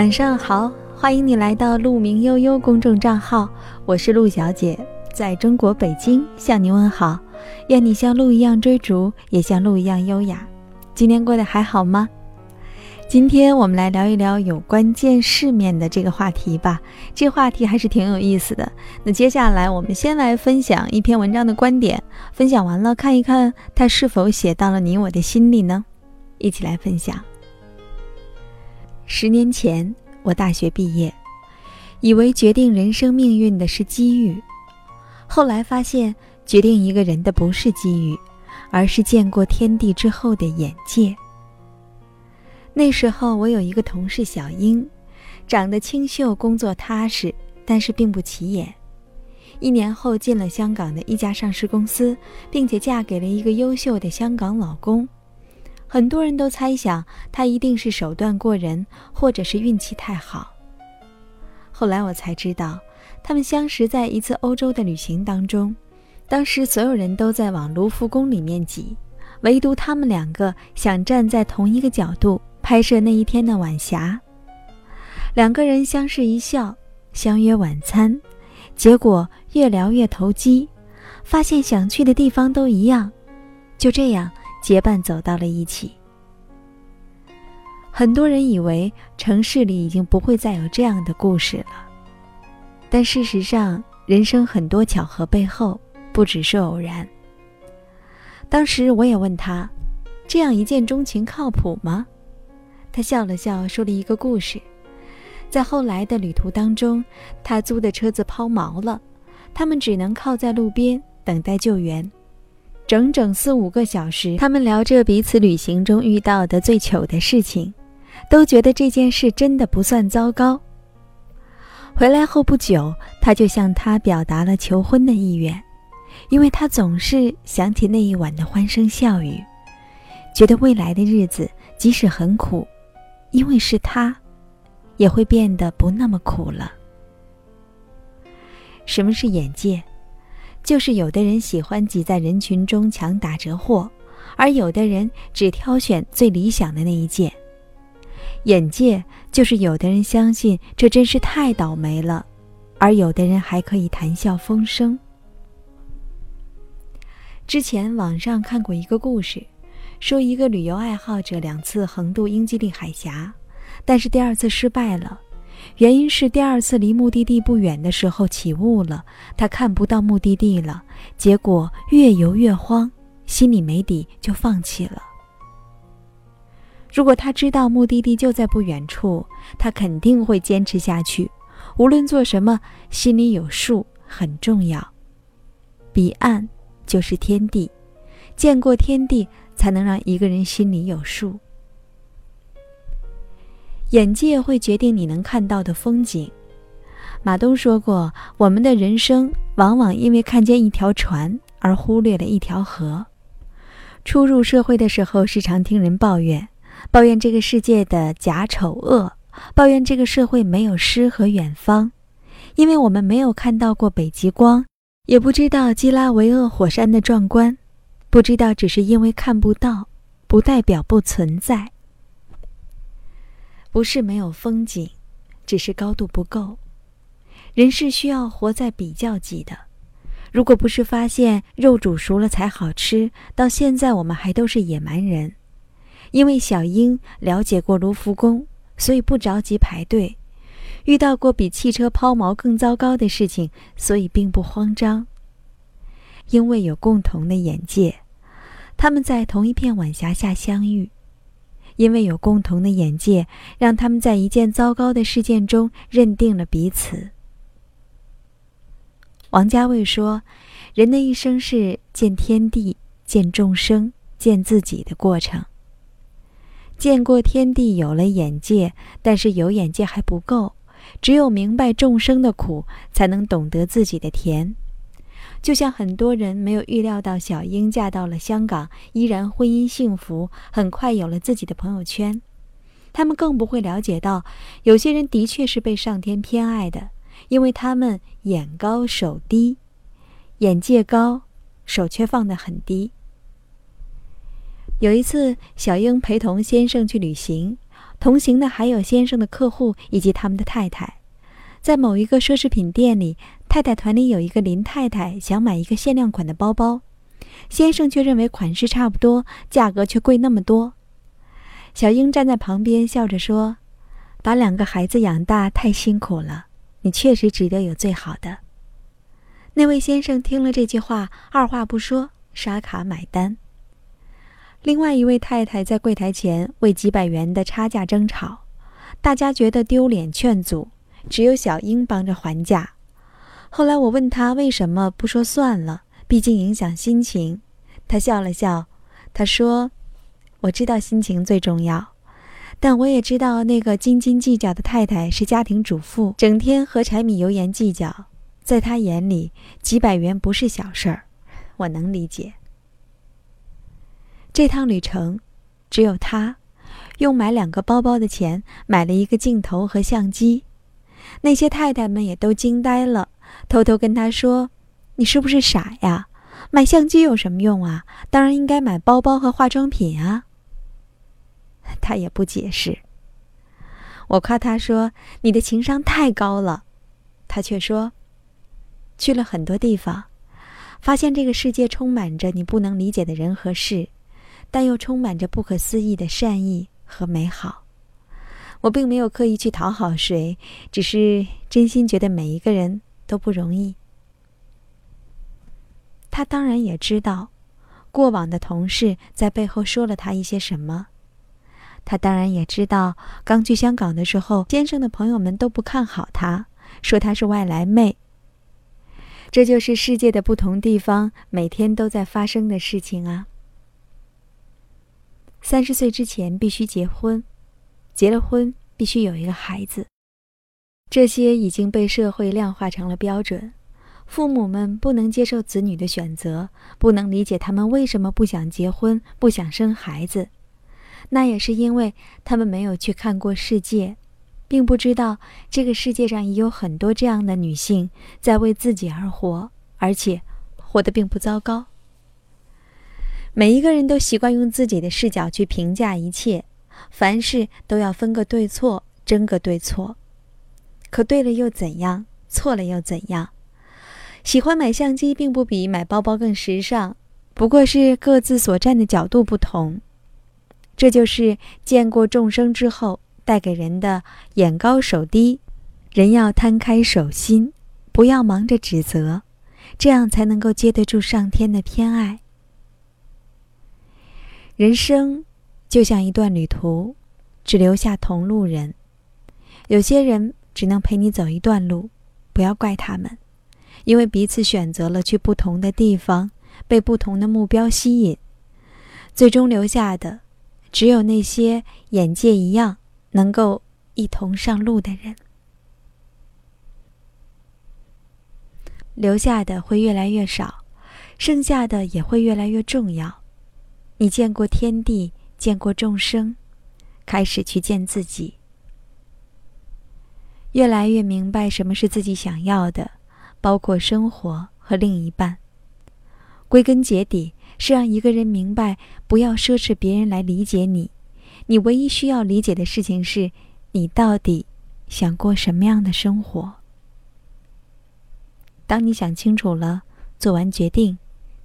晚上好，欢迎你来到鹿鸣悠悠公众账号，我是鹿小姐，在中国北京向你问好。愿你像鹿一样追逐，也像鹿一样优雅。今天过得还好吗？今天我们来聊一聊有关见世面的这个话题吧。这话题还是挺有意思的。那接下来我们先来分享一篇文章的观点，分享完了看一看它是否写到了你我的心里呢？一起来分享。十年前，我大学毕业，以为决定人生命运的是机遇，后来发现决定一个人的不是机遇，而是见过天地之后的眼界。那时候，我有一个同事小英，长得清秀，工作踏实，但是并不起眼。一年后，进了香港的一家上市公司，并且嫁给了一个优秀的香港老公。很多人都猜想他一定是手段过人，或者是运气太好。后来我才知道，他们相识在一次欧洲的旅行当中。当时所有人都在往卢浮宫里面挤，唯独他们两个想站在同一个角度拍摄那一天的晚霞。两个人相视一笑，相约晚餐，结果越聊越投机，发现想去的地方都一样，就这样。结伴走到了一起。很多人以为城市里已经不会再有这样的故事了，但事实上，人生很多巧合背后不只是偶然。当时我也问他：“这样一见钟情靠谱吗？”他笑了笑，说了一个故事：在后来的旅途当中，他租的车子抛锚了，他们只能靠在路边等待救援。整整四五个小时，他们聊着彼此旅行中遇到的最糗的事情，都觉得这件事真的不算糟糕。回来后不久，他就向她表达了求婚的意愿，因为他总是想起那一晚的欢声笑语，觉得未来的日子即使很苦，因为是他，也会变得不那么苦了。什么是眼界？就是有的人喜欢挤在人群中抢打折货，而有的人只挑选最理想的那一件。眼界就是有的人相信这真是太倒霉了，而有的人还可以谈笑风生。之前网上看过一个故事，说一个旅游爱好者两次横渡英吉利海峡，但是第二次失败了。原因是第二次离目的地不远的时候起雾了，他看不到目的地了，结果越游越慌，心里没底就放弃了。如果他知道目的地就在不远处，他肯定会坚持下去。无论做什么，心里有数很重要。彼岸就是天地，见过天地，才能让一个人心里有数。眼界会决定你能看到的风景。马东说过：“我们的人生往往因为看见一条船而忽略了一条河。”初入社会的时候，时常听人抱怨，抱怨这个世界的假丑恶，抱怨这个社会没有诗和远方，因为我们没有看到过北极光，也不知道基拉维厄火山的壮观，不知道只是因为看不到，不代表不存在。不是没有风景，只是高度不够。人是需要活在比较级的。如果不是发现肉煮熟了才好吃，到现在我们还都是野蛮人。因为小英了解过卢浮宫，所以不着急排队；遇到过比汽车抛锚更糟糕的事情，所以并不慌张。因为有共同的眼界，他们在同一片晚霞下相遇。因为有共同的眼界，让他们在一件糟糕的事件中认定了彼此。王家卫说：“人的一生是见天地、见众生、见自己的过程。见过天地，有了眼界，但是有眼界还不够，只有明白众生的苦，才能懂得自己的甜。”就像很多人没有预料到小英嫁到了香港，依然婚姻幸福，很快有了自己的朋友圈。他们更不会了解到，有些人的确是被上天偏爱的，因为他们眼高手低，眼界高，手却放得很低。有一次，小英陪同先生去旅行，同行的还有先生的客户以及他们的太太。在某一个奢侈品店里，太太团里有一个林太太想买一个限量款的包包，先生却认为款式差不多，价格却贵那么多。小英站在旁边笑着说：“把两个孩子养大太辛苦了，你确实值得有最好的。”那位先生听了这句话，二话不说刷卡买单。另外一位太太在柜台前为几百元的差价争吵，大家觉得丢脸，劝阻，只有小英帮着还价。后来我问他为什么不说算了，毕竟影响心情。他笑了笑，他说：“我知道心情最重要，但我也知道那个斤斤计较的太太是家庭主妇，整天和柴米油盐计较。”在他眼里，几百元不是小事儿，我能理解。这趟旅程，只有他用买两个包包的钱买了一个镜头和相机。那些太太们也都惊呆了，偷偷跟他说：“你是不是傻呀？买相机有什么用啊？当然应该买包包和化妆品啊。”他也不解释。我夸他说：“你的情商太高了。”他却说。去了很多地方，发现这个世界充满着你不能理解的人和事，但又充满着不可思议的善意和美好。我并没有刻意去讨好谁，只是真心觉得每一个人都不容易。他当然也知道，过往的同事在背后说了他一些什么。他当然也知道，刚去香港的时候，先生的朋友们都不看好他，说他是外来妹。这就是世界的不同地方每天都在发生的事情啊！三十岁之前必须结婚，结了婚必须有一个孩子，这些已经被社会量化成了标准。父母们不能接受子女的选择，不能理解他们为什么不想结婚、不想生孩子，那也是因为他们没有去看过世界。并不知道这个世界上也有很多这样的女性在为自己而活，而且活得并不糟糕。每一个人都习惯用自己的视角去评价一切，凡事都要分个对错，争个对错。可对了又怎样？错了又怎样？喜欢买相机，并不比买包包更时尚，不过是各自所站的角度不同。这就是见过众生之后。带给人的眼高手低，人要摊开手心，不要忙着指责，这样才能够接得住上天的偏爱。人生就像一段旅途，只留下同路人。有些人只能陪你走一段路，不要怪他们，因为彼此选择了去不同的地方，被不同的目标吸引，最终留下的只有那些眼界一样。能够一同上路的人，留下的会越来越少，剩下的也会越来越重要。你见过天地，见过众生，开始去见自己，越来越明白什么是自己想要的，包括生活和另一半。归根结底，是让一个人明白，不要奢侈别人来理解你。你唯一需要理解的事情是，你到底想过什么样的生活？当你想清楚了，做完决定，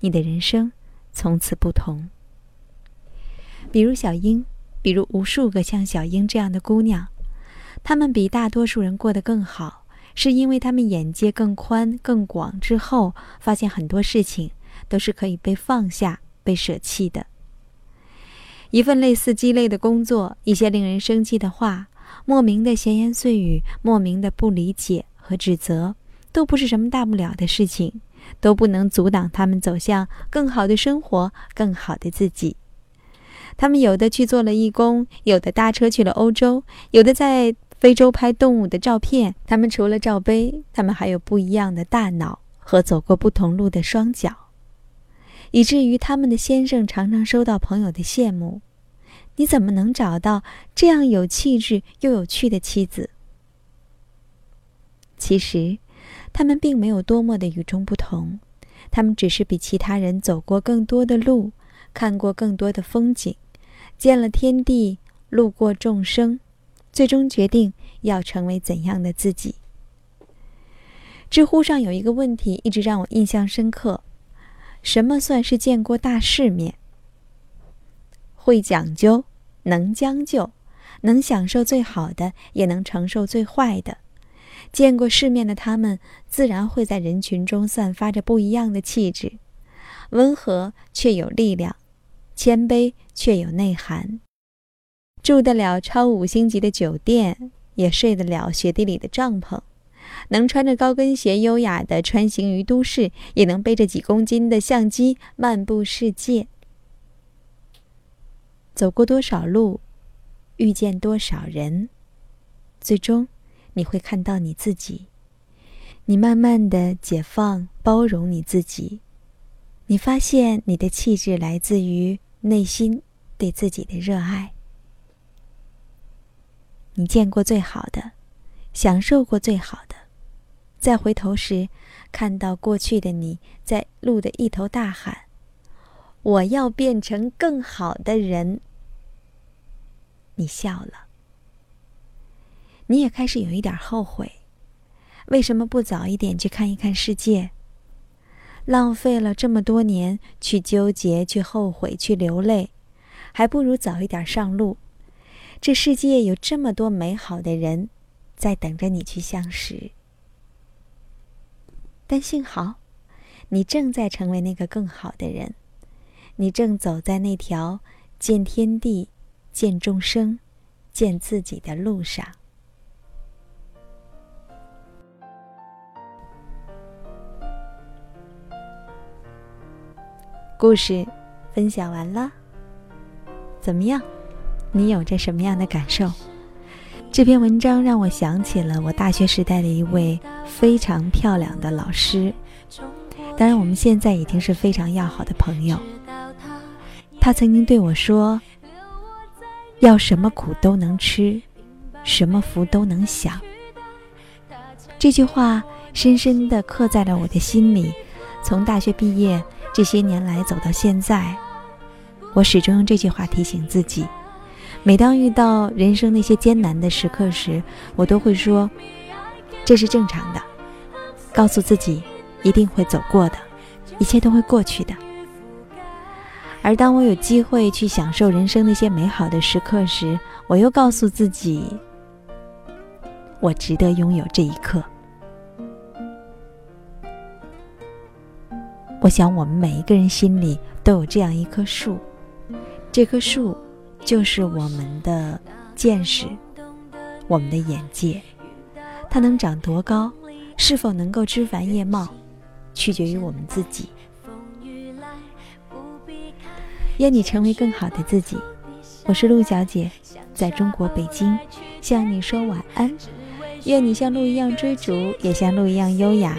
你的人生从此不同。比如小英，比如无数个像小英这样的姑娘，她们比大多数人过得更好，是因为她们眼界更宽、更广，之后发现很多事情都是可以被放下、被舍弃的。一份类似鸡肋的工作，一些令人生气的话，莫名的闲言碎语，莫名的不理解和指责，都不是什么大不了的事情，都不能阻挡他们走向更好的生活，更好的自己。他们有的去做了义工，有的搭车去了欧洲，有的在非洲拍动物的照片。他们除了罩杯，他们还有不一样的大脑和走过不同路的双脚。以至于他们的先生常常收到朋友的羡慕：“你怎么能找到这样有气质又有趣的妻子？”其实，他们并没有多么的与众不同，他们只是比其他人走过更多的路，看过更多的风景，见了天地，路过众生，最终决定要成为怎样的自己。知乎上有一个问题一直让我印象深刻：什么算是见过大世面？会讲究，能将就，能享受最好的，也能承受最坏的。见过世面的他们，自然会在人群中散发着不一样的气质，温和却有力量，谦卑却有内涵。住得了超五星级的酒店，也睡得了雪地里的帐篷。能穿着高跟鞋优雅地穿行于都市，也能背着几公斤的相机漫步世界。走过多少路，遇见多少人，最终你会看到你自己。你慢慢的解放、包容你自己，你发现你的气质来自于内心对自己的热爱。你见过最好的，享受过最好的。再回头时，看到过去的你在路的一头大喊：“我要变成更好的人。”你笑了，你也开始有一点后悔，为什么不早一点去看一看世界？浪费了这么多年去纠结、去后悔、去流泪，还不如早一点上路。这世界有这么多美好的人，在等着你去相识。但幸好，你正在成为那个更好的人，你正走在那条见天地、见众生、见自己的路上。故事分享完了，怎么样？你有着什么样的感受？这篇文章让我想起了我大学时代的一位非常漂亮的老师，当然我们现在已经是非常要好的朋友。他曾经对我说：“要什么苦都能吃，什么福都能享。”这句话深深地刻在了我的心里。从大学毕业这些年来走到现在，我始终用这句话提醒自己。每当遇到人生那些艰难的时刻时，我都会说：“这是正常的。”告诉自己一定会走过的，一切都会过去的。而当我有机会去享受人生那些美好的时刻时，我又告诉自己：“我值得拥有这一刻。”我想，我们每一个人心里都有这样一棵树，这棵树。就是我们的见识，我们的眼界，它能长多高，是否能够枝繁叶茂，取决于我们自己。愿你成为更好的自己。我是陆小姐，在中国北京向你说晚安。愿你像鹿一样追逐，也像鹿一样优雅。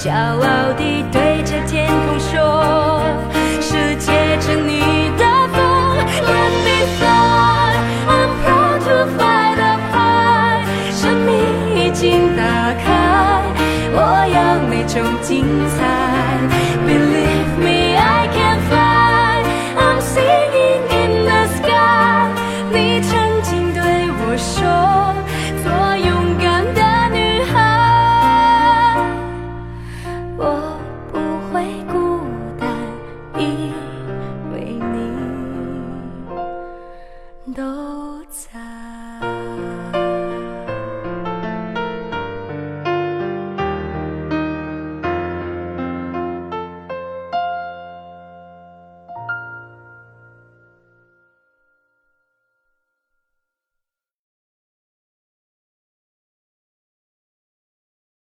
骄傲地对着天空说：“世界着你的风，Let me fly，I'm proud to fly the high。”生命已经打开，我要那种精彩。